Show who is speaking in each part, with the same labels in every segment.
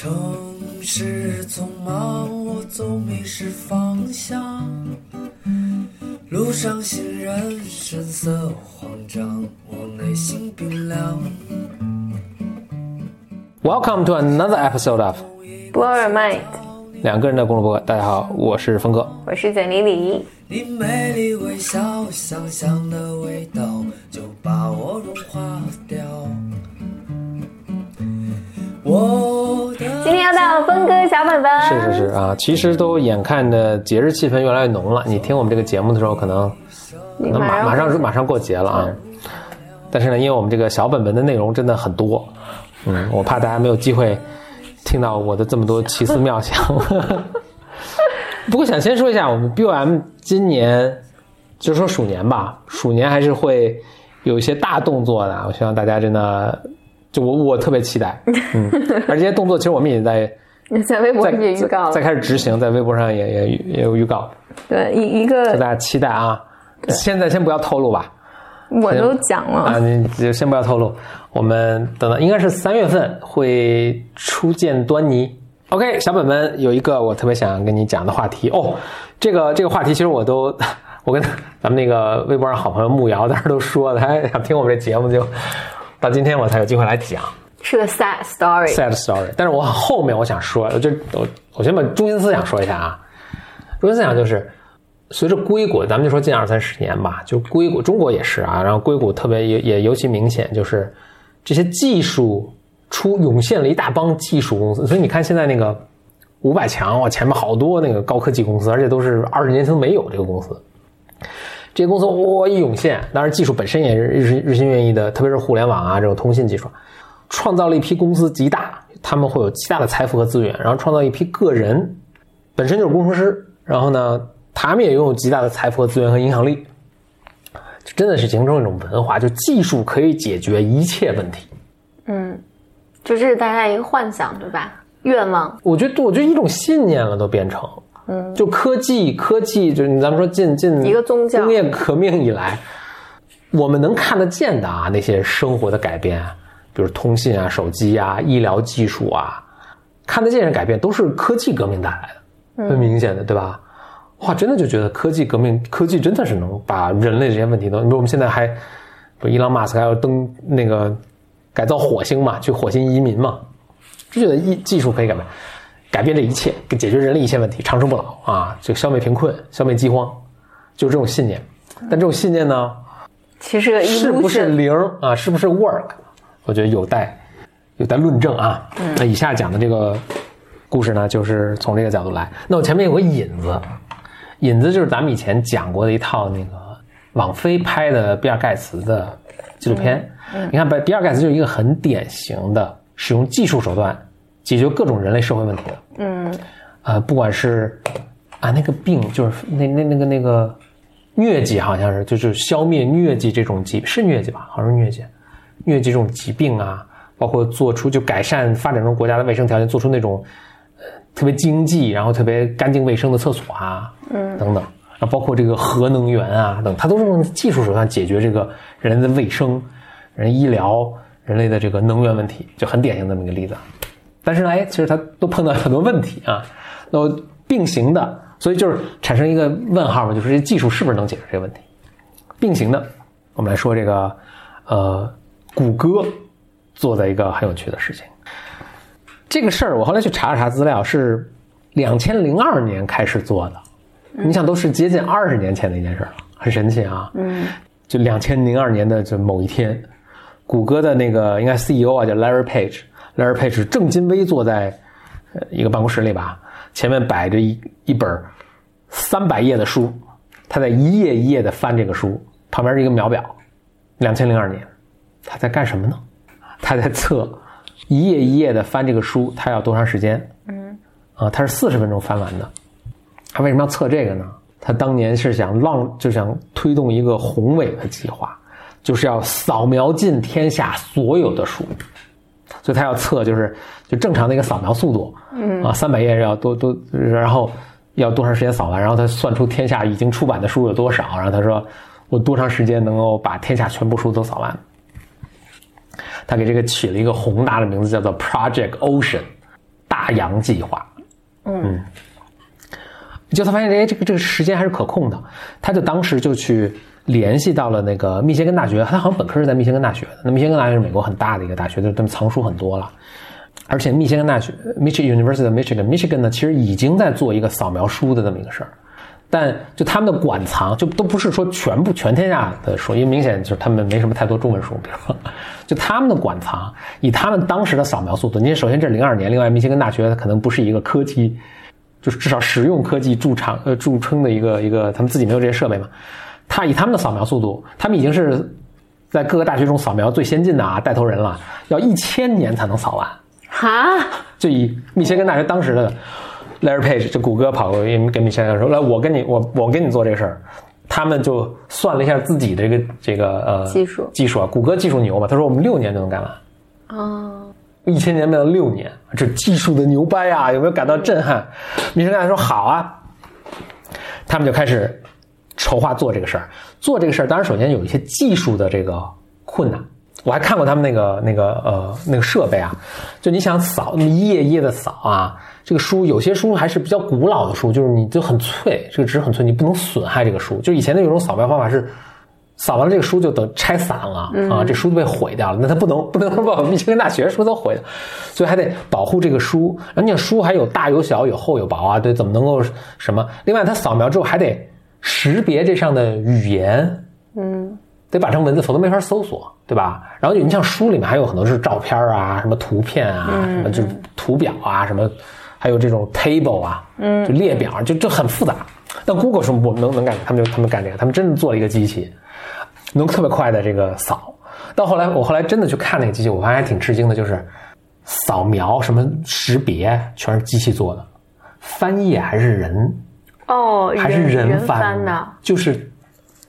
Speaker 1: 城市匆忙，我总迷失方向。路上行人神色慌张，我内心冰凉。
Speaker 2: Welcome to another episode of
Speaker 3: Blow your mind，
Speaker 2: 两个人的公路博客。大家好，我是峰哥。
Speaker 3: 我是简丽丽。
Speaker 1: 你美丽微笑，香香的味道就把我融化掉。我的
Speaker 3: 今天要到峰哥小本本，
Speaker 2: 是是是啊，其实都眼看着节日气氛越来越浓了。你听我们这个节目的时候，可能可能马马上马上过节了啊。但是呢，因为我们这个小本本的内容真的很多，嗯，我怕大家没有机会听到我的这么多奇思妙想。不过想先说一下，我们 BOM 今年就说鼠年吧，鼠年还是会有一些大动作的。我希望大家真的，就我我特别期待，嗯，而这些动作其实我们也在
Speaker 3: 在微博上也预告了，
Speaker 2: 在开始执行，在微博上也也也有预告，
Speaker 3: 对一一个
Speaker 2: 大家期待啊。现在先不要透露吧，
Speaker 3: 我都讲了啊，
Speaker 2: 你就先不要透露，我们等到应该是三月份会初见端倪。OK，小本本有一个我特别想跟你讲的话题哦，这个这个话题其实我都我跟咱们那个微博上好朋友木瑶当时都说了，他想听我们这节目就到今天我才有机会来讲
Speaker 3: 是个 sad
Speaker 2: story，sad story。但是我后面我想说，就我我先把中心思想说一下啊，中心思想就是。随着硅谷，咱们就说近二三十年吧，就硅谷，中国也是啊，然后硅谷特别也也尤其明显，就是这些技术出涌现了一大帮技术公司，所以你看现在那个五百强，哇，前面好多那个高科技公司，而且都是二十年前没有这个公司，这些公司哇一涌现，当然技术本身也是日日新月异的，特别是互联网啊这种通信技术，创造了一批公司极大，他们会有极大的财富和资源，然后创造一批个人，本身就是工程师，然后呢。他们也拥有极大的财富和资源和影响力，就真的是形成一种文化，就技术可以解决一切问题。
Speaker 3: 嗯，就这是大家一个幻想，对吧？愿望，
Speaker 2: 我觉得，我觉得一种信念了，都变成，嗯，就科技，科技，就是咱们说近近
Speaker 3: 一个宗教。
Speaker 2: 工业革命以来，我们能看得见的啊，那些生活的改变，比如通信啊、手机啊、医疗技术啊，看得见的改变都是科技革命带来的，很明显的，对吧？哇，真的就觉得科技革命，科技真的是能把人类这些问题都，你说我们现在还，不，伊朗马斯克还要登那个改造火星嘛，去火星移民嘛，就觉得技技术可以改变，改变这一切，解决人类一切问题，长生不老啊，就消灭贫困，消灭饥荒，就这种信念。但这种信念呢，
Speaker 3: 其实
Speaker 2: 是不是零啊？是不是 work？我觉得有待有待论证啊。那以下讲的这个故事呢，就是从这个角度来。那我前面有个引子，引子就是咱们以前讲过的一套那个网飞拍的比尔盖茨的纪录片。你看，比比尔盖茨就是一个很典型的使用技术手段解决各种人类社会问题的。
Speaker 3: 嗯，
Speaker 2: 呃，不管是啊那个病，就是那那那个那个疟疾，好像是就是消灭疟疾这种疾是疟疾吧？好像是疟疾，疟疾这种疾病啊，包括做出就改善发展中国家的卫生条件，做出那种呃特别经济，然后特别干净卫生的厕所啊，嗯，等等，啊，包括这个核能源啊等，它都是用技术手段解决这个人类的卫生、人医疗、人类的这个能源问题，就很典型的这么一个例子。但是呢，哎，其实它都碰到很多问题啊，那并行的，所以就是产生一个问号嘛，就是这技术是不是能解决这个问题？并行的，我们来说这个，呃，谷歌做的一个很有趣的事情。这个事儿我后来去查了查资料，是两千零二年开始做的，你想都是接近二十年前的一件事了，很神奇啊。嗯，就两千零二年的这某一天，谷歌的那个应该 CEO 啊叫 Larry Page。Larry Page 正襟危坐在呃一个办公室里吧，前面摆着一一本三百页的书，他在一页一页的翻这个书，旁边是一个秒表。两千零二年，他在干什么呢？他在测一页一页的翻这个书，他要多长时间？嗯，啊，他是四十分钟翻完的。他为什么要测这个呢？他当年是想浪，就想推动一个宏伟的计划，就是要扫描尽天下所有的书。所以他要测，就是就正常的一个扫描速度，嗯啊，三百页要多多，然后要多长时间扫完，然后他算出天下已经出版的书有多少，然后他说我多长时间能够把天下全部书都扫完？他给这个起了一个宏大的名字，叫做 Project Ocean，大大洋计划。嗯，就他发现，哎，这个这个时间还是可控的，他就当时就去联系到了那个密歇根大学，他好像本科是在密歇根大学的。那密歇根大学是美国很大的一个大学，就他们藏书很多了。而且密歇根大学 （Michigan University of Michigan），Michigan 呢，其实已经在做一个扫描书的这么一个事儿。但就他们的馆藏，就都不是说全部全天下的书，因为明显就是他们没什么太多中文书。比如说，就他们的馆藏，以他们当时的扫描速度，你首先这零二年，另外密歇根大学它可能不是一个科技，就是至少实用科技著长呃著称的一个一个，他们自己没有这些设备嘛。他以他们的扫描速度，他们已经是在各个大学中扫描最先进的啊带头人了，要一千年才能扫完。
Speaker 3: 哈，
Speaker 2: 就以密歇根大学当时的。Larry Page 就谷歌跑过去跟密歇根说：“来，我跟你，我我跟你做这个事儿。”他们就算了一下自己的这个这个呃
Speaker 3: 技术
Speaker 2: 技术啊，谷歌技术牛嘛？他说我们六年就能干完。
Speaker 3: 哦，
Speaker 2: 一千年变成六年，这技术的牛掰啊！有没有感到震撼？米歇根说：“好啊。”他们就开始筹划做这个事儿。做这个事儿，当然首先有一些技术的这个困难。我还看过他们那个那个呃那个设备啊，就你想扫那么一页一页的扫啊。这个书有些书还是比较古老的书，就是你就很脆，这个纸很脆，你不能损害这个书。就以前的有种扫描方法是，扫完了这个书就等拆散了啊，这书就被毁掉了。那他不能不能把密歇根大学书都毁了，所以还得保护这个书。而且书还有大有小，有厚有薄啊，对，怎么能够什么？另外，它扫描之后还得识别这上的语言，
Speaker 3: 嗯，
Speaker 2: 得把成文字，否则没法搜索，对吧？然后你像书里面还有很多是照片啊，什么图片啊，什么就图表啊，什么。还有这种 table 啊，嗯，就列表，就这很复杂。但 Google 是我们能能干，他们就他们干这个，他们真的做了一个机器，能特别快的这个扫。到后来，我后来真的去看那个机器，我发现还挺吃惊的，就是扫描什么识别全是机器做的，翻页还是人
Speaker 3: 哦，
Speaker 2: 还是
Speaker 3: 人
Speaker 2: 翻
Speaker 3: 的，
Speaker 2: 就是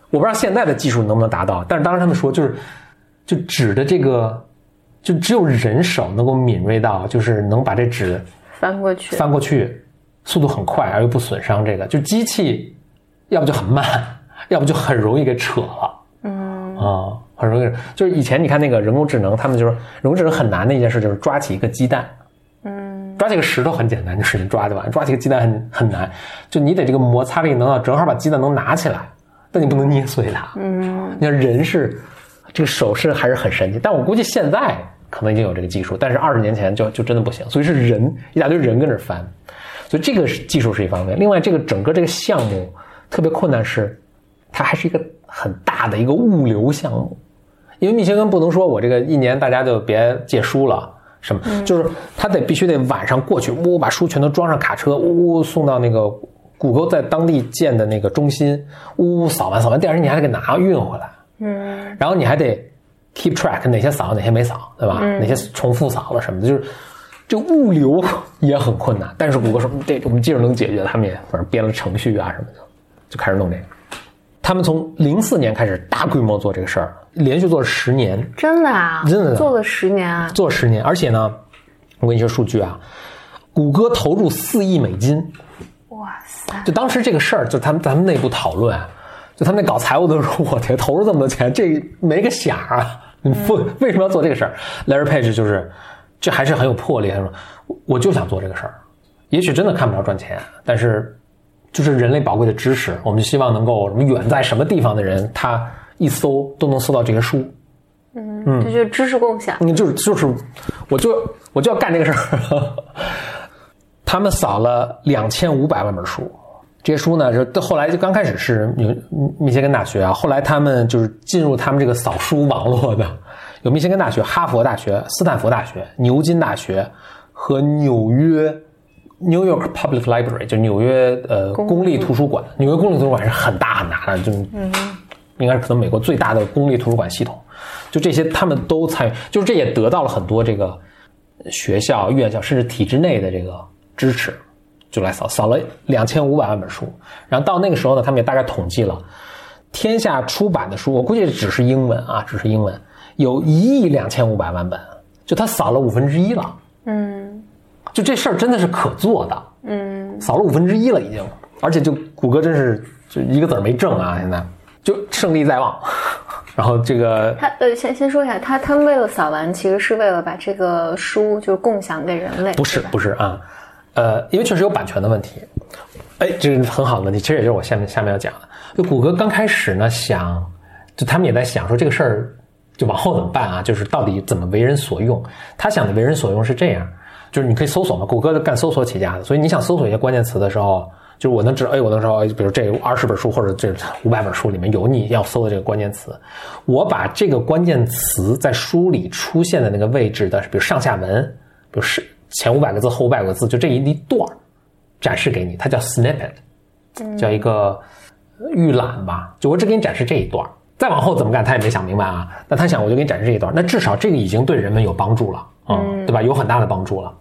Speaker 2: 我不知道现在的技术能不能达到，但是当时他们说就是就纸的这个，就只有人手能够敏锐到，就是能把这纸。
Speaker 3: 翻过去，
Speaker 2: 翻过去，速度很快而又不损伤这个，就机器，要不就很慢，要不就很容易给扯了。嗯啊，很容易，就是以前你看那个人工智能，他们就是人工智能很难的一件事，就是抓起一个鸡蛋。
Speaker 3: 嗯，
Speaker 2: 抓起个石头很简单，就使劲抓就完；抓起个鸡蛋很很难，就你得这个摩擦力能到正好把鸡蛋能拿起来，但你不能捏碎它。嗯，你看人是这个手势还是很神奇，但我估计现在。可能已经有这个技术，但是二十年前就就真的不行，所以是人一大堆人跟着翻，所以这个技术是一方面。另外，这个整个这个项目特别困难，是它还是一个很大的一个物流项目，因为密歇根不能说我这个一年大家就别借书了，什么，就是他得必须得晚上过去，呜把书全都装上卡车，呜呜送到那个谷歌在当地建的那个中心，呜呜扫完扫完，第二天你还得给拿运回来，
Speaker 3: 嗯，
Speaker 2: 然后你还得。keep track 哪些扫哪些没扫，对吧？哪些重复扫了什么的，就是这物流也很困难。但是谷歌说这我们技术能解决，他们也反正编了程序啊什么的，就开始弄这个。他们从零四年开始大规模做这个事儿，连续做了十年。
Speaker 3: 真的啊？
Speaker 2: 真的
Speaker 3: 做了十年啊？
Speaker 2: 做了十年，而且呢，我跟你说数据啊，谷歌投入四亿美金。
Speaker 3: 哇塞！
Speaker 2: 就当时这个事儿，就他们咱们内部讨论。就他们那搞财务的时候，我天，投入这么多钱，这没个响啊！你不为什么要做这个事儿？Larry Page 就是，这还是很有魄力。他说，我就想做这个事儿，也许真的看不着赚钱，但是就是人类宝贵的知识，我们就希望能够什么远在什么地方的人，他一搜都能搜到这些书。
Speaker 3: 嗯嗯，这就是知识共享。
Speaker 2: 你就是就是，我就我就要干这个事儿。他们扫了两千五百万本书。这些书呢，就后来就刚开始是密密歇根大学啊，后来他们就是进入他们这个扫书网络的，有密歇根大学、哈佛大学、斯坦福大学、牛津大学和纽约 New York Public Library，就纽约呃公立图书馆。纽约公立图书馆是很大很大的，就应该是可能美国最大的公立图书馆系统。就这些他们都参与，就是这也得到了很多这个学校、院校甚至体制内的这个支持。就来扫扫了两千五百万本书，然后到那个时候呢，他们也大概统计了，天下出版的书，我估计只是英文啊，只是英文，有一亿两千五百万本，就他扫了五分之一了。嗯，就这事儿真的是可做的。嗯，扫了五分之一了已经，而且就谷歌真是就一个子儿没挣啊，现在就胜利在望。然后这个
Speaker 3: 他呃，先先说一下，他他们为了扫完，其实是为了把这个书就是共享给人类。
Speaker 2: 不是不是啊。呃，因为确实有版权的问题。哎，这是很好的问题，其实也就是我下面下面要讲的。就谷歌刚开始呢，想就他们也在想说这个事儿就往后怎么办啊？就是到底怎么为人所用？他想的为人所用是这样，就是你可以搜索嘛，谷歌干搜索起家的，所以你想搜索一些关键词的时候，就是我能知道，哎，我能知道，比如这二十本书或者这五百本书里面有你要搜的这个关键词，我把这个关键词在书里出现的那个位置的，比如上下文，比如是前五百个字后五百个字，就这一一段儿展示给你，它叫 snippet，叫一个预览吧，就我只给你展示这一段儿。再往后怎么干，他也没想明白啊。那他想，我就给你展示这一段儿，那至少这个已经对人们有帮助了，嗯，对吧？有很大的帮助了，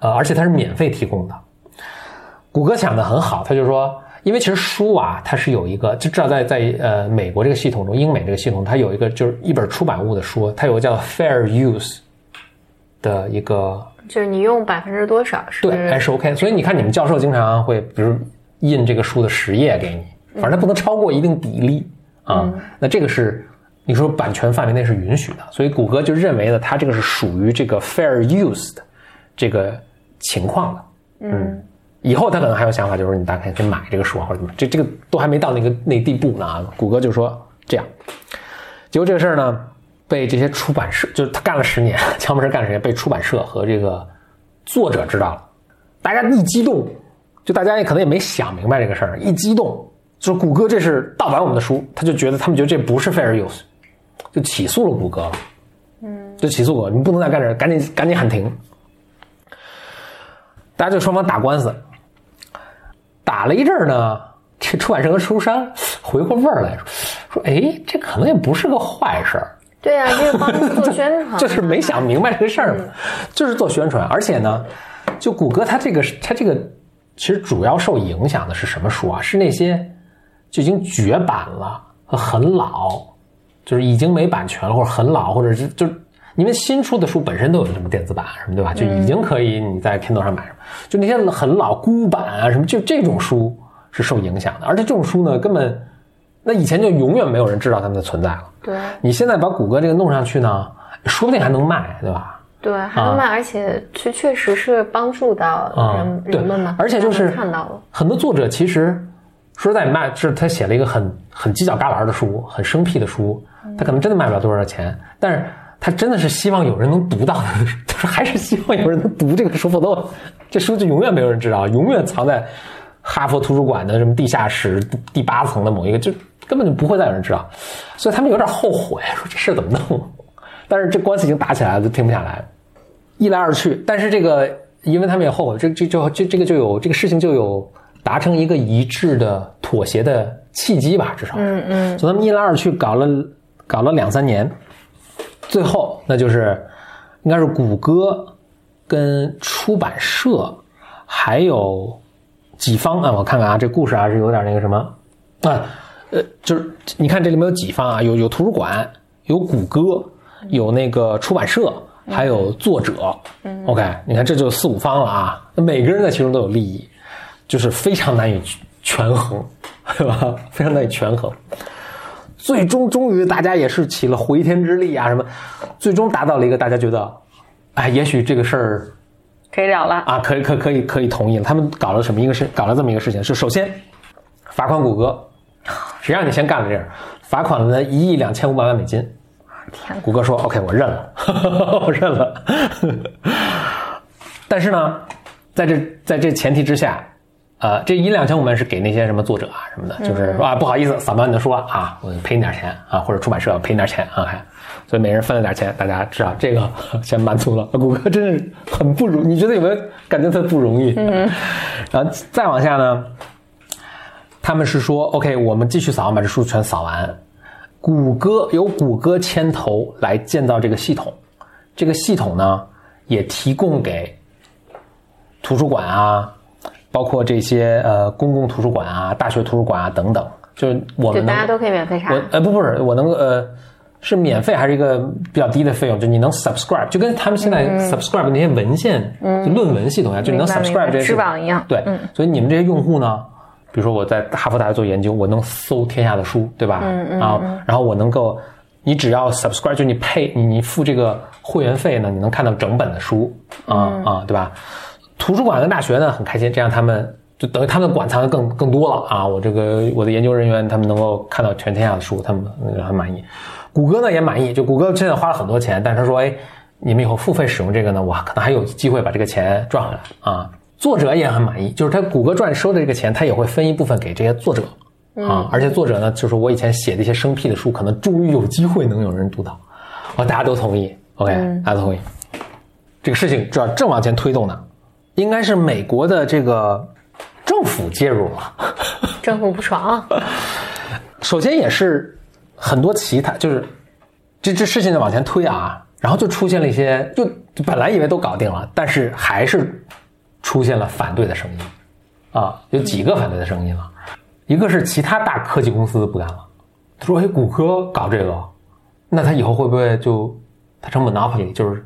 Speaker 2: 呃，而且它是免费提供的。谷歌想的很好，他就说，因为其实书啊，它是有一个，就知道在在呃美国这个系统中，英美这个系统，它有一个就是一本出版物的书，它有个叫 fair use 的一个
Speaker 3: 就是你用百分之多少是？
Speaker 2: 对，还是 OK。所以你看，你们教授经常会，比如印这个书的十页给你，反正它不能超过一定比例啊。那这个是你说版权范围内是允许的，所以谷歌就认为呢，它这个是属于这个 fair use 的这个情况的。嗯，以后他可能还有想法，就是你大概可以买这个书，或者怎么，这这个都还没到那个那地步呢啊。谷歌就说这样，结果这个事儿呢，被这些出版社，就是他干了十年，乔布斯干了十年，被出版社和这个作者知道了，大家一激动，就大家也可能也没想明白这个事儿，一激动，就是谷歌这是盗版我们的书，他就觉得他们觉得这不是 fair use，就起诉了谷歌了，嗯，就起诉我，你不能再干这，赶紧赶紧喊停。大家就双方打官司，打了一阵儿呢，这出版社和书商回过味儿来说，说哎，这可能也不是个坏事儿。
Speaker 3: 对呀、这个帮助做宣传，
Speaker 2: 就是没想明白这个事儿嘛，就是做宣传，而且呢，就谷歌它这个它这个其实主要受影响的是什么书啊？是那些就已经绝版了和很老，就是已经没版权了或者很老，或者是就因为新出的书本身都有什么电子版什么对吧？就已经可以你在 Kindle 上买，就那些很老孤版啊什么，就这种书是受影响的，而且这种书呢根本那以前就永远没有人知道它们的存在了。
Speaker 3: 对
Speaker 2: 你现在把谷歌这个弄上去呢，说不定还能卖，对吧？
Speaker 3: 对，还能卖，而且确确实是帮助到
Speaker 2: 啊
Speaker 3: 人、
Speaker 2: 对
Speaker 3: 人们嘛，
Speaker 2: 而且就是
Speaker 3: 看到了，
Speaker 2: 很多作者其实说实在卖，是他写了一个很很犄角旮旯的书，很生僻的书，他可能真的卖不了多少钱，但是他真的是希望有人能读到的，他说还是希望有人能读这个书，否则我这书就永远没有人知道，永远藏在哈佛图书馆的什么地下室第第八层的某一个，就根本就不会再有人知道，所以他们有点后悔，说这事怎么弄？但是这官司已经打起来了，就停不下来。一来二去，但是这个，因为他们也后悔，这这就这这个就有这个事情就有达成一个一致的妥协的契机吧，至少是。嗯嗯。所以他们一来二去搞了搞了两三年，最后那就是应该是谷歌跟出版社还有几方啊，我看看啊，这故事啊是有点那个什么啊，呃，就是你看这里面有几方啊，有有图书馆，有谷歌，有那个出版社，还有作者。OK，你看这就四五方了啊，那每个人在其中都有利益，就是非常难以权衡，对吧？非常难以权衡。最终，终于大家也是起了回天之力啊，什么，最终达到了一个大家觉得，哎，也许这个事儿
Speaker 3: 可以了了。
Speaker 2: 啊，可以可可以可以同意了。他们搞了什么一个事？搞了这么一个事情，是首先罚款谷歌，谁让你先干了这事儿？罚款了呢一亿两千五百万美金。
Speaker 3: 天，
Speaker 2: 谷歌说：“OK，我认了，我认了。”但是呢，在这在这前提之下，呃，这一两千五万是给那些什么作者啊什么的，就是说啊，不好意思，扫描你的书啊，我赔你点钱啊，或者出版社赔你点钱啊，还所以每人分了点钱，大家知道这个 先满足了。谷歌真是很不容，你觉得有没有感觉它不容易？嗯，然后再往下呢，他们是说 OK，我们继续扫，把这书全扫完。谷歌由谷歌牵头来建造这个系统，这个系统呢也提供给图书馆啊，包括这些呃公共图书馆啊、大学图书馆啊等等，就是我们
Speaker 3: 大家都可以免费查
Speaker 2: 我。呃不不是我能够呃是免费还是一个比较低的费用，就你能 subscribe，就跟他们现在 subscribe 那些文献、就论文系统一样，就你能 subscribe 这些
Speaker 3: 翅膀一样
Speaker 2: 对，所以你们这些用户呢，比如说我在哈佛大学做研究，我能搜天下的书，对吧？嗯嗯。然后然后我能够，你只要 subscribe，就你配你你付这个会员费呢，你能看到整本的书啊、啊，对吧？图书馆跟大学呢很开心，这样他们就等于他们的馆藏更更多了啊！我这个我的研究人员他们能够看到全天下的书，他们呃很满意。谷歌呢也满意，就谷歌现在花了很多钱，但是他说，哎，你们以后付费使用这个呢，我可能还有机会把这个钱赚回来啊。作者也很满意，就是他谷歌赚收的这个钱，他也会分一部分给这些作者啊，而且作者呢，就是我以前写的一些生僻的书，可能终于有机会能有人读到，哦，大家都同意，OK，大家都同意。这个事情主要正往前推动呢，应该是美国的这个政府介入了。
Speaker 3: 政府不爽，
Speaker 2: 首先也是很多其他，就是这这事情就往前推啊，然后就出现了一些，就就本来以为都搞定了，但是还是出现了反对的声音啊，有几个反对的声音了，一个是其他大科技公司不干了，他说：“哎，谷歌搞这个，那他以后会不会就他成 monopoly，就是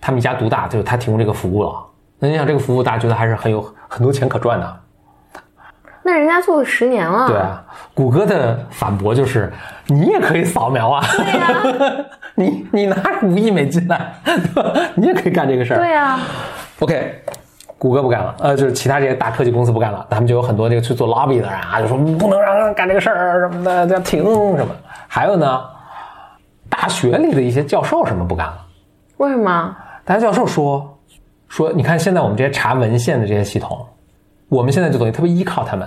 Speaker 2: 他们一家独大，就是他提供这个服务了？那你想这个服务，大家觉得还是很有很多钱可赚的。”
Speaker 3: 那人家做了十年了，
Speaker 2: 对啊，谷歌的反驳就是，你也可以扫描啊，
Speaker 3: 对呀、
Speaker 2: 你你拿五亿美金来，对吧你也可以干这个事儿。
Speaker 3: 对呀、
Speaker 2: OK，谷歌不干了，呃，就是其他这些大科技公司不干了，他们就有很多这个去做 lobby 的人啊，就说不能让人干这个事儿什么的，要停什么。还有呢，大学里的一些教授什么不干了，
Speaker 3: 为什么？
Speaker 2: 大学教授说说，你看现在我们这些查文献的这些系统，我们现在就等于特别依靠他们，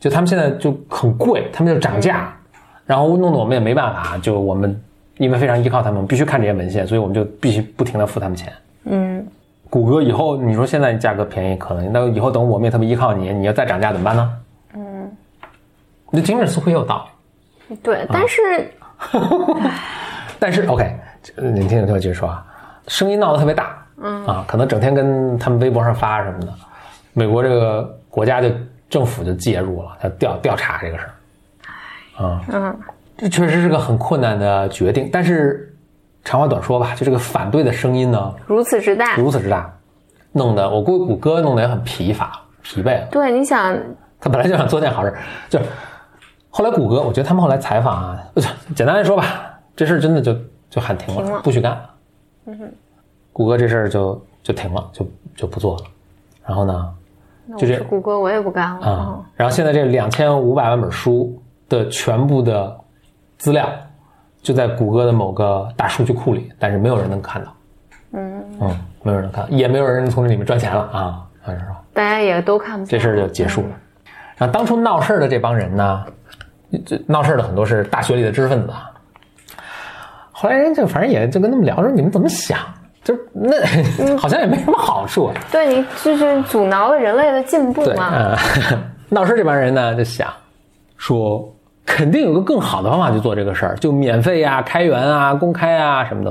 Speaker 2: 就他们现在就很贵，他们就涨价，然后弄得我们也没办法，就我们因为非常依靠他们，我们必须看这些文献，所以我们就必须不停的付他们钱。
Speaker 3: 嗯，
Speaker 2: 谷歌以后你说现在价格便宜可能，那以后等我们也特别依靠你，你要再涨价怎么办呢？嗯，你听着似乎也有道理，
Speaker 3: 对，但是
Speaker 2: 但是 OK，呃你听听听我继续说啊，声音闹得特别大，嗯。啊，可能整天跟他们微博上发什么的，美国这个国家就政府就介入了，要调调查这个事儿，啊，
Speaker 3: 嗯，
Speaker 2: 这确实是个很困难的决定，但是长话短说吧，就这个反对的声音呢
Speaker 3: 如此之大，
Speaker 2: 如此之大，弄得我估计谷歌弄得也很疲乏疲惫了。
Speaker 3: 对，你想，
Speaker 2: 他本来就想做件好事，就是后来谷歌，我觉得他们后来采访啊，呃简单来说吧，这事儿真的就就喊停了，
Speaker 3: 停了
Speaker 2: 不许干。嗯谷歌这事儿就就停了，就就不做了。然后呢，就这
Speaker 3: 是谷歌，我也不干了。
Speaker 2: 啊、然后现在这两千五百万本书的全部的资料就在谷歌的某个大数据库里，但是没有人能看到。嗯嗯，没有人能看，也没有人从这里面赚钱了啊。反正说。
Speaker 3: 大家也都看不见
Speaker 2: 这事儿就结束了。然后当初闹事儿的这帮人呢，这闹事儿的很多是大学里的知识分子啊。后来人就反正也就跟他们聊说，你们怎么想？就是那好像也没什么好处。
Speaker 3: 对你就是阻挠了人类的进步
Speaker 2: 对，
Speaker 3: 嘛。
Speaker 2: 嗯，闹事这帮人呢就想说，肯定有个更好的方法去做这个事儿，就免费啊、开源啊、公开啊什么的。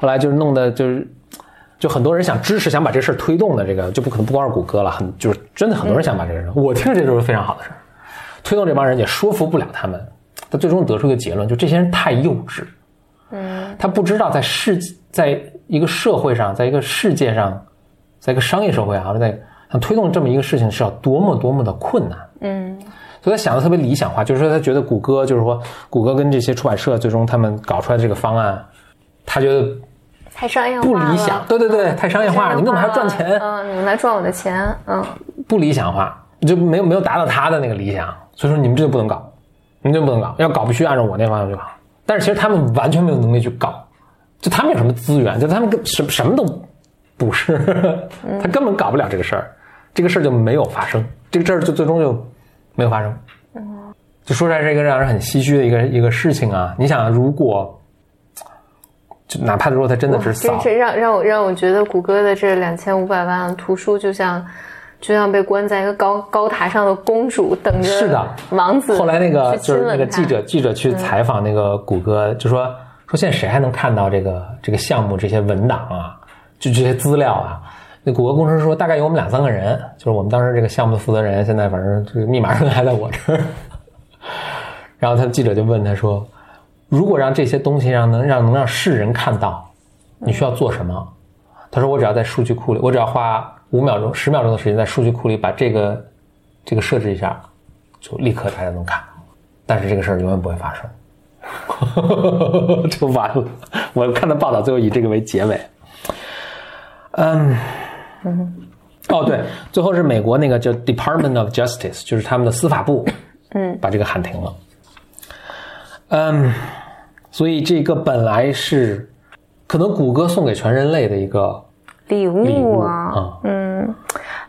Speaker 2: 后来就是弄的就是。就很多人想支持，想把这事儿推动的这个，就不可能不光是谷歌了，很就是真的很多人想把这个事儿。我听着这就是非常好的事儿，推动这帮人也说服不了他们，他最终得出一个结论，就这些人太幼稚，
Speaker 3: 嗯，
Speaker 2: 他不知道在世在一个社会上，在一个世界上，在一个商业社会啊，在想推动这么一个事情是要多么多么的困难。
Speaker 3: 嗯，
Speaker 2: 所以他想的特别理想化，就是说他觉得谷歌，就是说谷歌跟这些出版社最终他们搞出来的这个方案，他觉得
Speaker 3: 太商业化
Speaker 2: 不理想，对对对，太商业化了，你怎么还要赚钱？
Speaker 3: 嗯，你们来赚我的钱。嗯，
Speaker 2: 不理想化，就没有没有达到他的那个理想，所以说你们这就不能搞，你们就不能搞，要搞必须按照我那方向去搞。但是其实他们完全没有能力去搞，就他们有什么资源，就他们跟什什么都不是，他根本搞不了这个事儿，这个事儿就没有发生，这个事儿就最终就没有发生。就说出来是一个让人很唏嘘的一个一个事情啊！你想，如果就哪怕说他真的是
Speaker 3: 这
Speaker 2: 扫，
Speaker 3: 这让让我让我觉得谷歌的这两千五百万图书就像就像被关在一个高高塔上的公主，等着
Speaker 2: 是的。
Speaker 3: 王子
Speaker 2: 后来那个就是那个记者记者去采访那个谷歌，就说说现在谁还能看到这个这个项目这些文档啊，就这些资料啊？那谷歌工程师说大概有我们两三个人，就是我们当时这个项目的负责人，现在反正这个密码还在我这儿。然后他记者就问他说：“如果让这些东西让能让能让世人看到，你需要做什么？”他说：“我只要在数据库里，我只要花五秒钟、十秒钟的时间在数据库里把这个这个设置一下，就立刻大家能看。但是这个事儿永远不会发生，就完了。我看的报道最后以这个为结尾。嗯，哦，对，最后是美国那个叫 Department of Justice，就是他们的司法部，
Speaker 3: 嗯，
Speaker 2: 把这个喊停了。嗯，所以这个本来是可能谷歌送给全人类的一个
Speaker 3: 礼
Speaker 2: 礼物
Speaker 3: 啊，嗯，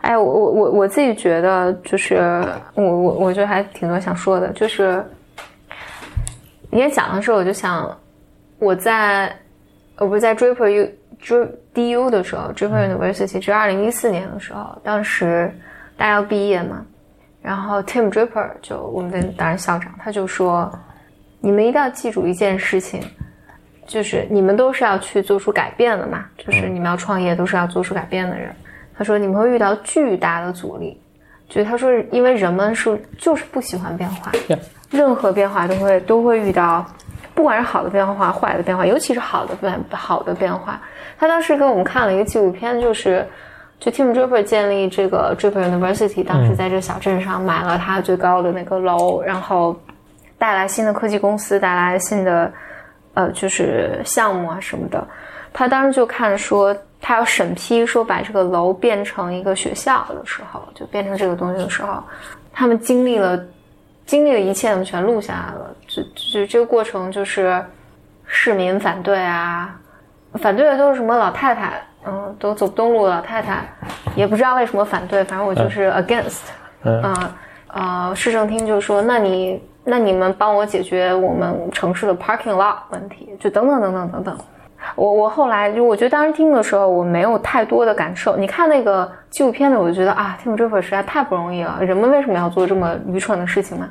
Speaker 3: 哎，我我我我自己觉得，就是我我我觉得还挺多想说的，就是你也讲的时候，我就想我在我不是在 Draper U 追 DU 的时候，Draper University 就二零一四年的时候，当时大家要毕业嘛，然后 Tim Draper 就我们的当然校长，他就说，你们一定要记住一件事情。就是你们都是要去做出改变的嘛，就是你们要创业都是要做出改变的人。他说你们会遇到巨大的阻力，就是他说因为人们是就是不喜欢变化
Speaker 2: Yeah
Speaker 3: 任何变化都会都会遇到，不管是好的变化、坏的变化，尤其是好的变好的变化。他当时给我们看了一个纪录片，就是就 Tim Draper 建立这个 Draper University，当时在这小镇上买了他最高的那个楼，然后带来新的科技公司，带来新的。呃，就是项目啊什么的，他当时就看说，他要审批说把这个楼变成一个学校的时候，就变成这个东西的时候，他们经历了经历的一切，我们全录下来了。就就这个过程就是市民反对啊，反对的都是什么老太太，嗯，都走不动路的老太太，也不知道为什么反对，反正我就是 against，
Speaker 2: 嗯
Speaker 3: 啊呃，市政厅就说，那你那你们帮我解决我们城市的 parking lot 问题，就等等等等等等。我我后来就我觉得当时听的时候我没有太多的感受。你看那个纪录片的，我就觉得啊，Tim Draper 实在太不容易了，人们为什么要做这么愚蠢的事情呢？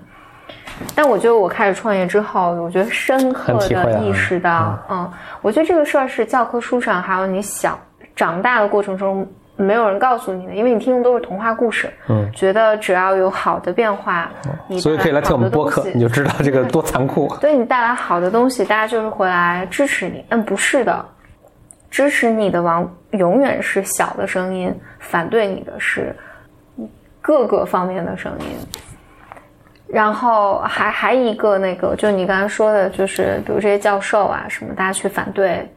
Speaker 3: 但我觉得我开始创业之后，我觉得深刻的意识到，嗯，我觉得这个事儿是教科书上还有你小长大的过程中没有人告诉你的，因为你听的都是童话故事，
Speaker 2: 嗯，
Speaker 3: 觉得只要有好的变化，你
Speaker 2: 所以可以来听我们播客，你就知道这个多残酷。
Speaker 3: 对你带来好的东西，大家就是回来支持你。嗯，不是的，支持你的王永远是小的声音，反对你的是各个方面的声音。然后还还一个那个，就你刚才说的，就是比如这些教授啊什么，大家去反对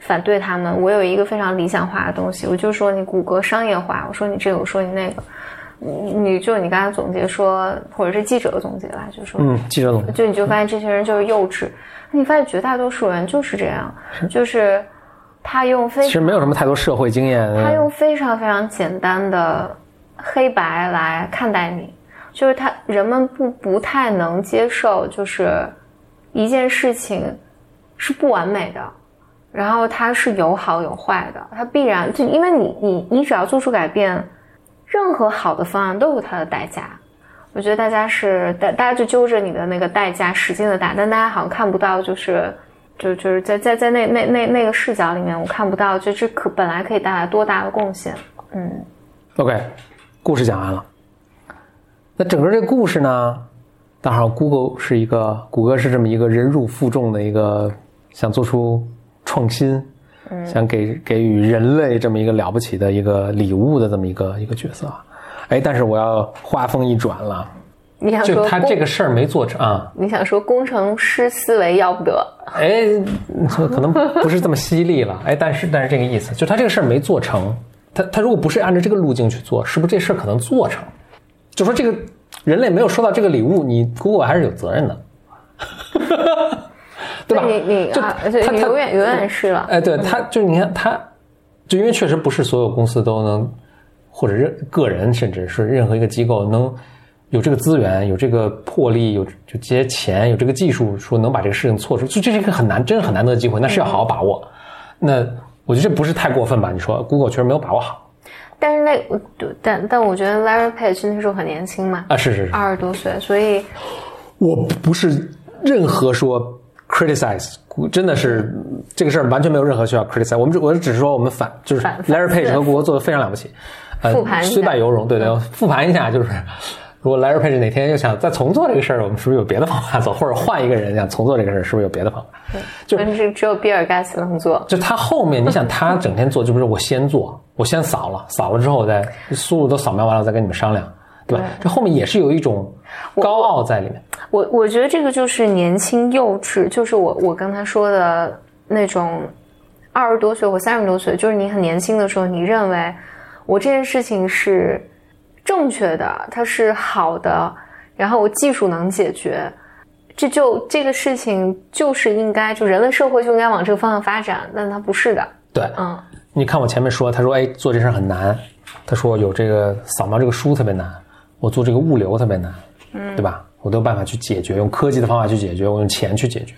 Speaker 3: 反对他们。我有一个非常理想化的东西，我就说你谷歌商业化，我说你这个，我说你那个，你你就你刚才总结说，或者是记者的总结吧，就说
Speaker 2: 嗯，记者总结
Speaker 3: 就你就发现这些人就是幼稚，你发现绝大多数人就是这样，就是他用非
Speaker 2: 其实没有什么太多社会经验。
Speaker 3: 他用非常非常简单的黑白来看待你，就是他人们不不太能接受，就是一件事情是不完美的，然后它是有好有坏的，它必然就因为你你你只要做出改变，任何好的方案都有它的代价。我觉得大家是大大家就揪着你的那个代价使劲的打，但大家好像看不到，就是就就是在在在那那那那个视角里面，我看不到，就这可本来可以带来多大的贡献。嗯
Speaker 2: ，OK，故事讲完了。那整个这个故事呢，当然 Google 是一个，谷歌是这么一个忍辱负重的一个，想做出创新，想给给予人类这么一个了不起的一个礼物的这么一个一个角色。啊。哎，但是我要话锋一转了，
Speaker 3: 你想
Speaker 2: 就他这个事儿没做成啊，
Speaker 3: 你想说工程师思维要不得，
Speaker 2: 哎，可能不是这么犀利了，哎，但是但是这个意思，就他这个事儿没做成，他他如果不是按照这个路径去做，是不是这事儿可能做成？就说这个人类没有收到这个礼物，你 Google 还是有责任的，对吧？
Speaker 3: 你你
Speaker 2: 就
Speaker 3: 啊，对，
Speaker 2: 他他
Speaker 3: 你永远永远是了。
Speaker 2: 哎，对，他就你看他，就因为确实不是所有公司都能，或者任个人，甚至是任何一个机构能有这个资源、有这个魄力、有就这些钱、有这个技术，说能把这个事情做出，就这是一个很难、真是很难得的机会，那是要好好把握。那我觉得这不是太过分吧？你说 Google 确实没有把握好
Speaker 3: 但是那我但但我觉得 Larry Page 那时候很年轻嘛，
Speaker 2: 啊，是是是，
Speaker 3: 二十多岁，所以
Speaker 2: 我不是任何说 criticize，真的是这个事儿完全没有任何需要 criticize。我们只我只是说我们反就是 Larry Page
Speaker 3: 思
Speaker 2: 和谷歌做的非常了不起，呃
Speaker 3: 复盘
Speaker 2: 虽败犹荣，对对，复盘一下就是。如果 Larry Page 哪天又想再重做这个事儿，我们是不是有别的方法走？或者换一个人想重做这个事儿，是不是有别的方法？就
Speaker 3: 但是只有比尔盖茨能做。
Speaker 2: 就他后面，你想 他整天做，就不是我先做，我先扫了，扫了之后我再输入都扫描完了，我再跟你们商量，对吧？这后面也是有一种高傲在里面。
Speaker 3: 我我觉得这个就是年轻幼稚，就是我我刚才说的那种二十多岁或三十多岁，就是你很年轻的时候，你认为我这件事情是正确的，它是好的，然后我技术能解决，这就这个事情就是应该就人类社会就应该往这个方向发展，但它不是的，
Speaker 2: 对，
Speaker 3: 嗯
Speaker 2: 你看我前面说，他说哎做这事儿很难，他说有这个扫描这个书特别难，我做这个物流特别难，嗯，对吧？我都有办法去解决，用科技的方法去解决，我用钱去解决。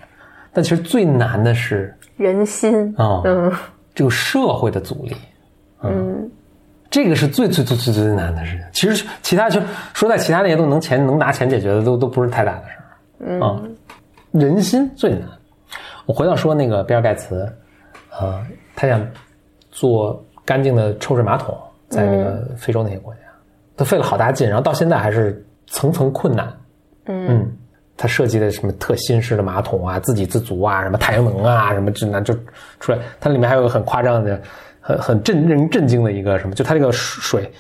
Speaker 2: 但其实最难的是
Speaker 3: 人心，
Speaker 2: 啊、
Speaker 3: 嗯
Speaker 2: 这个社会的阻力，
Speaker 3: 嗯
Speaker 2: 这个是最最最最最难的事情。其实其他就说在其他那些都能钱能拿钱解决的都都不是太大的事儿，嗯，人心最难。我回到说那个比尔盖茨，呃，他想做干净的抽水马桶，在那个非洲那些国家，他费了好大劲，然后到现在还是层层困难。嗯，他设计的什么特新式的马桶啊，自给自足啊，什么太阳能啊，什么这那就出来。它里面还有个很夸张的、很很震人震惊的一个什么，就它这个水，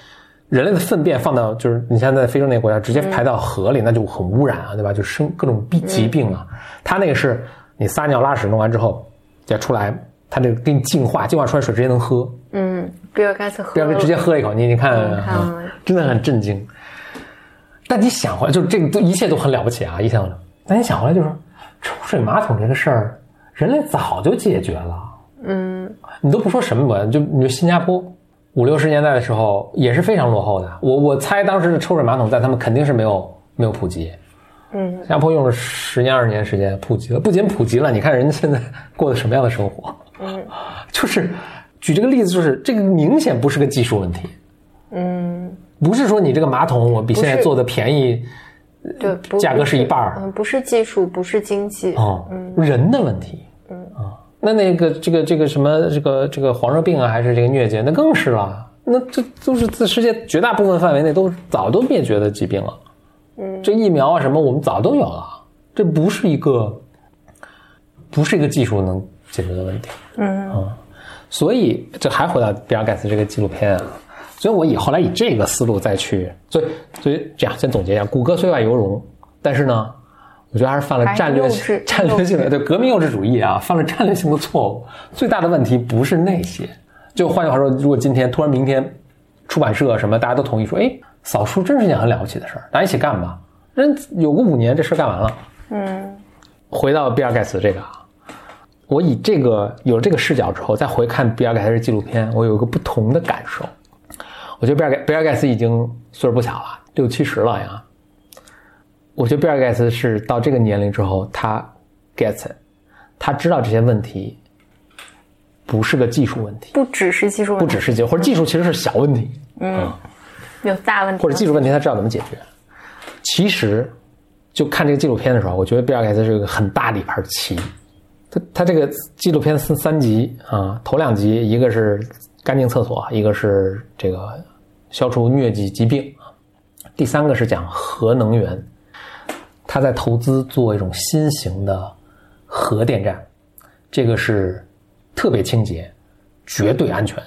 Speaker 2: 人类的粪便放到就是你像在非洲那个国家直接排到河里，那就很污染啊，对吧？就生各种病疾病啊。它那个是你撒尿拉屎弄完之后再出来，它这个给你净化，净化出来水直接能喝。
Speaker 3: 嗯，比尔盖茨喝
Speaker 2: 不要直接喝一口，你你看，真的很震惊。但你想回来，就是这个都一切都很了不起啊！一想，但你想回来，就是抽水马桶这个事儿，人类早就解决了。
Speaker 3: 嗯
Speaker 2: 你都不说什么国家，就你说新加坡五六十年代的时候也是非常落后的。我我猜当时的抽水马桶在他们肯定是没有没有普及。
Speaker 3: 嗯
Speaker 2: 新加坡用了十年二十年时间普及了，不仅普及了，你看人家现在 过的什么样的生活？
Speaker 3: 嗯
Speaker 2: 就是举这个例子，就是这个明显不是个技术问题。
Speaker 3: 嗯，
Speaker 2: 不是说你这个马桶我比现在做的便宜
Speaker 3: 对，不
Speaker 2: 价格是。一半儿。
Speaker 3: 嗯，不是技术，不是经济，
Speaker 2: 哦，人的问题，嗯。啊，那那个这个这个什么这个这个黄热病啊，还是这个疟疾，那更是了，那这都是在世界绝大部分范围内都早都灭绝的疾病了，嗯，这疫苗啊什么我们早都有了，这不是一个不是一个技术能解决的问题，
Speaker 3: 嗯。
Speaker 2: 啊，所以这还回到比尔盖茨这个纪录片啊，所以我以后来以这个思路再去，所以所以这样先总结一下，谷歌虽败犹荣，但是呢，我觉得还是犯了战略 战略性的对革命幼稚主义啊，犯了战略性的错误。最大的问题不是那些，就换句话说，如果今天突然明天出版社什么大家都同意说，哎，扫书真是件很了不起的事儿，大家一起干吧，人有个五年这事儿干完了。
Speaker 3: 嗯
Speaker 2: 回到比尔盖茨这个啊，我以这个有了这个视角之后，再回看比尔盖茨的纪录片，我有一个不同的感受。我觉得比尔盖比尔盖茨已经岁数不小了，六七十了呀。我觉得比尔盖茨是到这个年龄之后，他 gets 他知道这些问题不是个技术问题，
Speaker 3: 不只是技术问题，
Speaker 2: 不只是技术，或者技术其实是小问题，嗯
Speaker 3: 有大问题，
Speaker 2: 或者技术问题他知道怎么解决。其实，就看这个纪录片的时候，我觉得比尔盖茨是一个很大的一盘棋。他他这个纪录片分三集啊，头两集一个是干净厕所，一个是这个消除疟疾疾病，第三个是讲核能源。他在投资做一种新型的核电站，这个是特别清洁、绝对安全。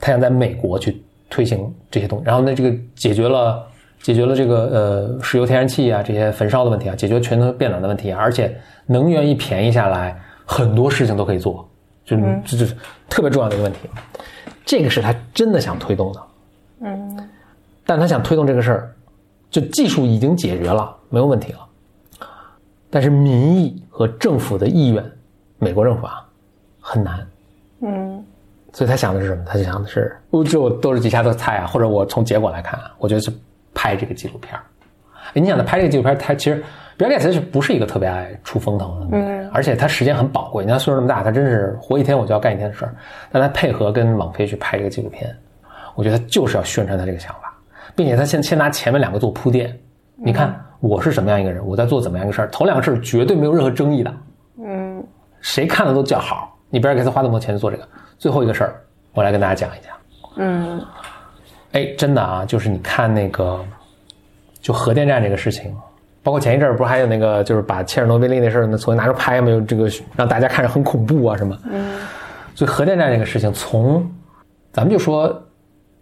Speaker 2: 他想在美国去推行这些东西，然后呢，这个解决了解决了这个呃石油、天然气啊这些焚烧的问题啊，解决全球变暖的问题啊，而且能源一便宜下来，很多事情都可以做，就这就特别重要的一个问题。这个是他真的想推动的，
Speaker 3: 嗯
Speaker 2: 但他想推动这个事儿，就技术已经解决了，没有问题了。但是民意和政府的意愿，美国政府啊，很难。
Speaker 3: 嗯
Speaker 2: 所以他想的是什么？他就想的是，我这我都是几下都猜啊，或者我从结果来看啊，我觉得是拍这个纪录片儿。哎，你想他拍这个纪录片儿，他其实比尔盖茨是不是一个特别爱出风头的人？而且他时间很宝贵，你看岁数那么大，他真是活一天我就要干一天的事儿。但他配合跟网飞去拍这个纪录片，我觉得他就是要宣传他这个想法，并且他先先拿前面两个做铺垫。你看我是什么样一个人，我在做怎么样一个事儿，头两个事儿绝对没有任何争议的。
Speaker 3: 嗯
Speaker 2: 谁看了都叫好。你比尔盖茨花那么多钱去做这个，最后一个事儿，我来跟大家讲一讲。
Speaker 3: 嗯
Speaker 2: 哎，真的啊，就是你看那个，就核电站这个事情，包括前一阵儿不是还有那个，就是把切尔诺贝利那事儿呢，重新拿出拍嘛，有这个让大家看着很恐怖啊什么。
Speaker 3: 嗯
Speaker 2: 所以核电站这个事情，从咱们就说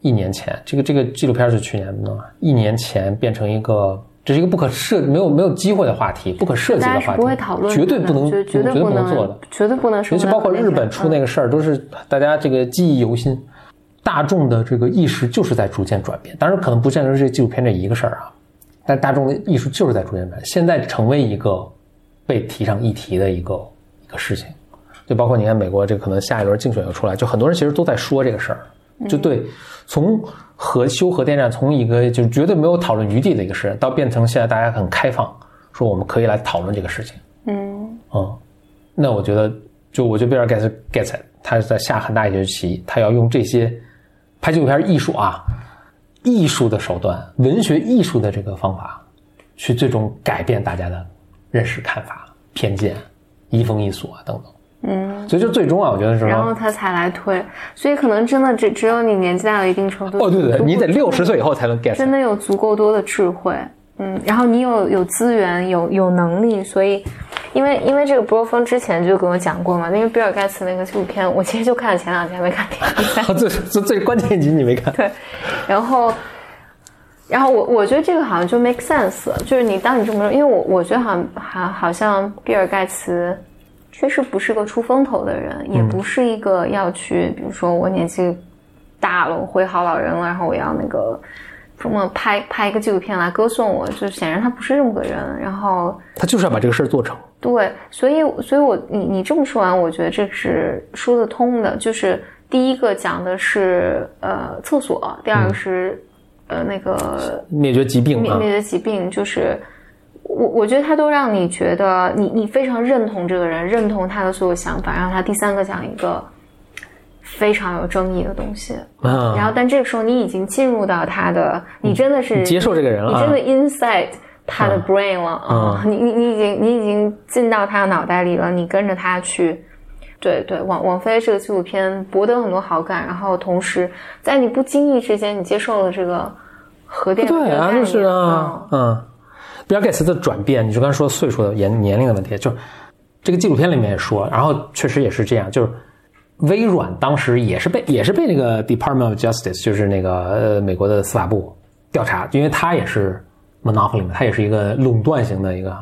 Speaker 2: 一年前，这个这个纪录片是去年的，一年前变成一个。这是一个不可涉、没有没有机会的话题，不可涉及的话题，
Speaker 3: 不会讨论，
Speaker 2: 绝对不能，
Speaker 3: 绝绝对不
Speaker 2: 能做的。
Speaker 3: 绝对不能说。
Speaker 2: 尤其包括日本出那个事儿，都是大家这个记忆犹新。大众的这个意识就是在逐渐转变。当然，可能不见得是这纪录片这一个事儿啊，但大众的意识就是在逐渐转变。现在成为一个被提上议题的一个一个事情，就包括你看美国这可能下一轮竞选又出来，就很多人其实都在说这个事儿，就对从核修核电站从一个就绝对没有讨论余地的一个事，到变成现在大家很开放，说我们可以来讨论这个事情。
Speaker 3: 嗯
Speaker 2: 嗯，那我觉得，就我觉得比尔盖茨 gets it，他是在下很大一局棋，他要用这些拍纪录片艺术啊，艺术的手段，文学艺术的这个方法，去最终改变大家的认识、看法、偏见、移风易俗啊等等。
Speaker 3: 嗯，
Speaker 2: 所以就最终啊，我觉得是
Speaker 3: 然后，他才来推，所以可能真的只只有你年纪大了一定程度，
Speaker 2: 哦，对对对，你得六十
Speaker 3: 岁。
Speaker 2: 以后才能 get
Speaker 3: 真。的有足够多的智慧，嗯，然后你有有资源，有有能力，所以，因为因为这个博峰之前就跟我讲过嘛，那个比尔盖茨那个纪录片，我其实就看了前两天，没看第三
Speaker 2: 最最最关键一集你没看？
Speaker 3: 对，然后，然后我我觉得这个好像就 make sense，就是你当你这么说，因为我我觉得好像好好像比尔盖茨确实不是个出风头的人，也不是一个要去，比如说我年纪大了，我会好老人了，然后我要那个什么拍拍一个纪录片来歌颂我，就显然他不是这么个人，然后。
Speaker 2: 他就是要把这个事儿做成。
Speaker 3: 对，所以，所以我你你这么说完，我觉得这是说得通的。就是第一个讲的是呃厕所，第二个是、呃那个
Speaker 2: 灭绝疾病
Speaker 3: 灭，绝疾病，就是我我觉得他都让你觉得你你非常认同这个人，认同他的所有想法。然后他第三个讲一个非常有争议的东西，
Speaker 2: 啊
Speaker 3: 然后但这个时候你已经进入到他的，你真的是
Speaker 2: 接受这个人了啊
Speaker 3: 你真的 inside 他的 brain 了啊、你你你已经你已经进到他的脑袋里了，你跟着他去。对对，王王菲这个纪录片博得很多好感，然后同时在你不经意之间，你接受了这个核电的
Speaker 2: 对啊，
Speaker 3: 这个概念
Speaker 2: 就是啊，嗯，比尔盖茨的转变，你就刚才说岁数的年年龄的问题，就是这个纪录片里面也说，然后确实也是这样，就是微软当时也是被也是被那个 Department of Justice，就是那个呃美国的司法部调查，因为他也是 monopoly 嘛，它也是一个垄断型的一个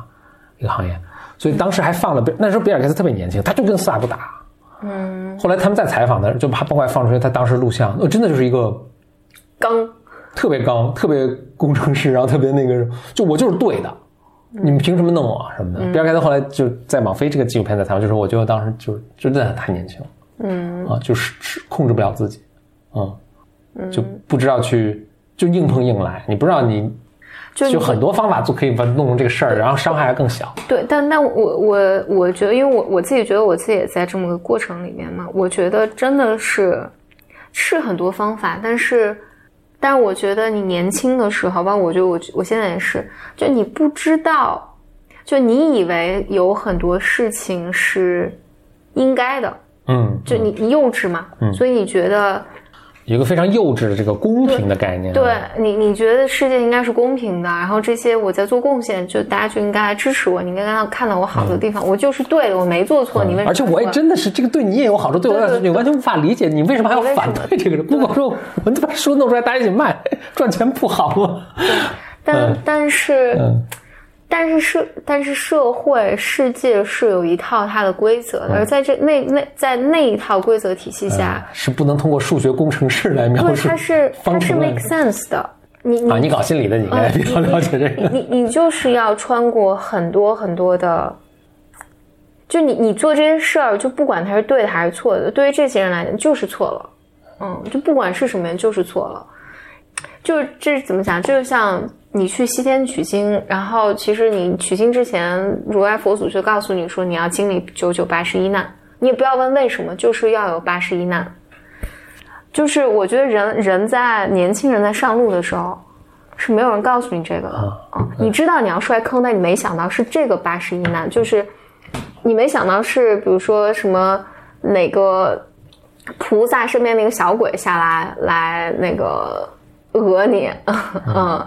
Speaker 2: 一个行业，所以当时还放了那时候比尔盖茨特别年轻，他就跟司法部打。嗯，后来他们在采访的，就包括还放出来他当时录像，呃，真的就是一个
Speaker 3: 刚。
Speaker 2: 特别刚，特别工程师，然后特别那个，就我就是对的，你们凭什么弄我什么的？比尔盖茨后来就在网飞这个纪录片在采访，就说我觉得当时就真的太年轻了，嗯。啊，就是是控制不了自己，嗯，就不知道去就硬碰硬来，你不知道你
Speaker 3: 就
Speaker 2: 就很多方法就可以把弄成这个事儿，然后伤害还更小。
Speaker 3: 对，但但我我我觉得，因为我我自己觉得我自己也在这么个过程里面嘛，我觉得真的是是很多方法，但是但是我觉得你年轻的时候吧，我觉得我我现在也是，就你不知道，就你以为有很多事情是应该的，
Speaker 2: 嗯，
Speaker 3: 就你你幼稚嘛，嗯。所以你觉得
Speaker 2: 有一个非常幼稚的这个公平的概念。
Speaker 3: 对你，你觉得世界应该是公平的，然后这些我在做贡献，就大家就应该来支持我，你应该看到看到我好的地方，我就是对的，我没做错，你为什么？
Speaker 2: 嗯而且我也真的是这个对你也有好处，对我来说
Speaker 3: 对对对
Speaker 2: 你完全无法理解，你为什么还要反对这个人？不光说我们把书弄出来，大家一起卖，赚钱不好吗？
Speaker 3: 但、
Speaker 2: 嗯
Speaker 3: 但是、
Speaker 2: 嗯
Speaker 3: 但是社但是社会世界是有一套它的规则
Speaker 2: 嗯
Speaker 3: 的，而在这那那在那一套规则体系下，
Speaker 2: 是不能通过数学工程师来描
Speaker 3: 对
Speaker 2: 述
Speaker 3: 它是它是 make sense 的。你你
Speaker 2: 啊！你搞心理的，你应该比较了解这个。
Speaker 3: 你你就是要穿过很多很多的，就你你做这些事儿，就不管它是对的还是错的，对于这些人来讲就是错了，嗯，就不管是什么人就是错了，就是这是怎么讲？就是像你去西天取经，然后其实你取经之前，如来佛祖就告诉你说你要经历九九八十一难，你也不要问为什么，就是要有八十一难。就是我觉得人人在年轻人在上路的时候，是没有人告诉你这个的啊、你知道你要摔坑，但你没想到是这个八十一难，就是你没想到是比如说什么哪个菩萨身边那个小鬼下来来那个讹你，嗯，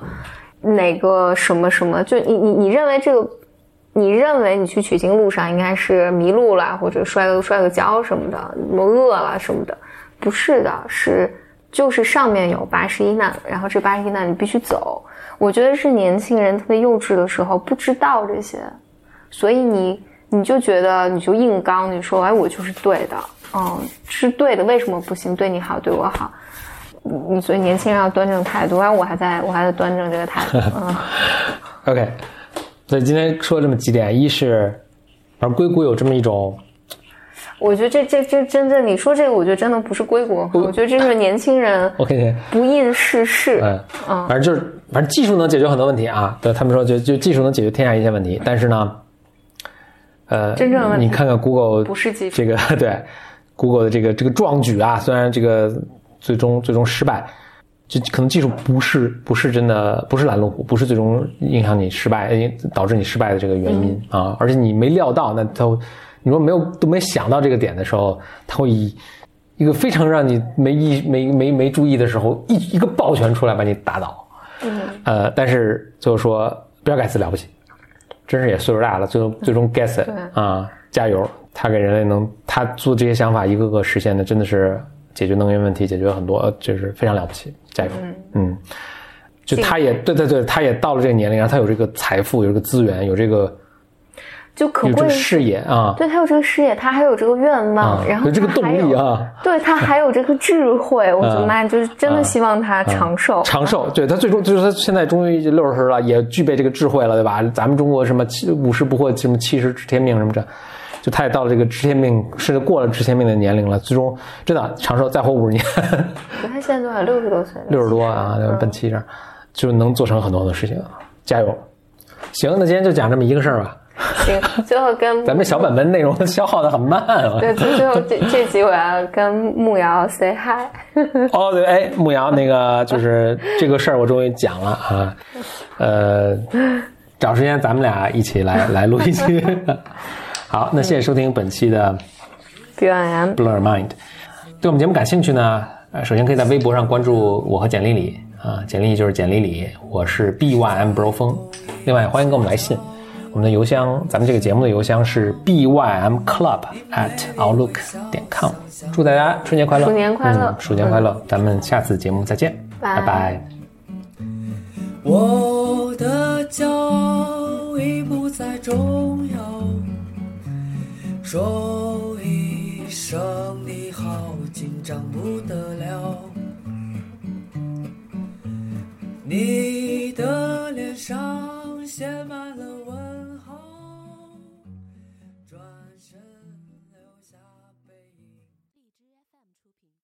Speaker 3: 哪个什么什么，就你你你认为这个。你认为你去取经路上应该是迷路了，或者摔个摔个跤什么的，什么饿了什么的，不是的，是就是上面有八十一难，然后这八十一难你必须走。我觉得是年轻人特别幼稚的时候不知道这些，所以你你就觉得你就硬刚，你说哎我就是对的，嗯是对的，为什么不行？对你好，对我好，你所以年轻人要端正态度，而我还在我还在端正这个态度。嗯
Speaker 2: ，OK，所以今天说了这么几点，一是，而硅谷有这么一种，
Speaker 3: 我觉得这这这真正你说这个，我觉得真的不是硅谷，我觉得这是年轻人
Speaker 2: OK，
Speaker 3: 不谙世事。
Speaker 2: 嗯，
Speaker 3: 嗯
Speaker 2: 反正就是，反正技术能解决很多问题啊。对他们说就，就技术能解决天下一切问题，但是呢，呃，
Speaker 3: 真正的问题
Speaker 2: 你看看 Google
Speaker 3: 不是技术
Speaker 2: 这个 对 Google 的这个这个壮举啊，虽然这个最终最终失败，就可能技术不是不是真的不是拦路虎，不是最终影响你失败呃导致你失败的这个原因、
Speaker 3: 嗯
Speaker 2: 啊，而且你没料到，那他会你说没有都没想到这个点的时候，他会以一个非常让你没意没没没注意的时候，一一个抱拳出来把你打倒。
Speaker 3: 嗯，
Speaker 2: 呃，但是最后说比尔盖茨了不起，真是也岁数大了，最终最终 get it
Speaker 3: 对
Speaker 2: 啊，加油！他给人类能他做这些想法一个个实现的，真的是解决能源问题，解决很多，呃就是非常了不起，加油！嗯，就他也对对对，他也到了这个年龄，然后他有这个财富，有这个资源，有这个
Speaker 3: 就可贵的是，
Speaker 2: 视野啊
Speaker 3: 对他有这个视野，他还有这个愿望，
Speaker 2: 啊，
Speaker 3: 然后
Speaker 2: 有这个动力啊。
Speaker 3: 对他还有这个智慧，我的妈呀，就是真的希望他长寿。
Speaker 2: 长寿，对他最终就是他现在终于六十了，也具备这个智慧了，对吧？咱们中国什么七五十不惑，什么七十知天命什么的，就他也到了这个知天命，甚至过了知天命的年龄了，最终真的长寿，再活五十年，
Speaker 3: 对他现在多少？六十多岁了。
Speaker 2: 六十多啊，奔七这，就能做成很多很多事情，加油！行，那今天就讲这么一个事儿吧。
Speaker 3: 行，最后跟
Speaker 2: 咱们小本本内容 消耗的很慢啊。
Speaker 3: 对，最最后这这集我要跟木瑶 say hi。
Speaker 2: 哦，对，哎，牧瑶那个就是这个事儿，我终于讲了啊，呃，找时间咱们俩一起来来录一期。好，那谢谢收听本期的
Speaker 3: B Y
Speaker 2: M，Blur Mind。对我们节目感兴趣呢，呃，首先可以在微博上关注我和简历里啊，简历就是简历里，我是 B Y M Bro 风。另外，欢迎给我们来信，我们的邮箱，咱们这个节目的邮箱是 B Y M Club at outlook 点 com。祝大家春节快乐，
Speaker 3: 鼠年快乐。
Speaker 2: 嗯鼠年快乐，咱们下次节目再见，
Speaker 3: 拜。
Speaker 2: 拜拜。
Speaker 1: 我的骄傲已不再重要，说一声你好，紧张不得了。你的脸上写满了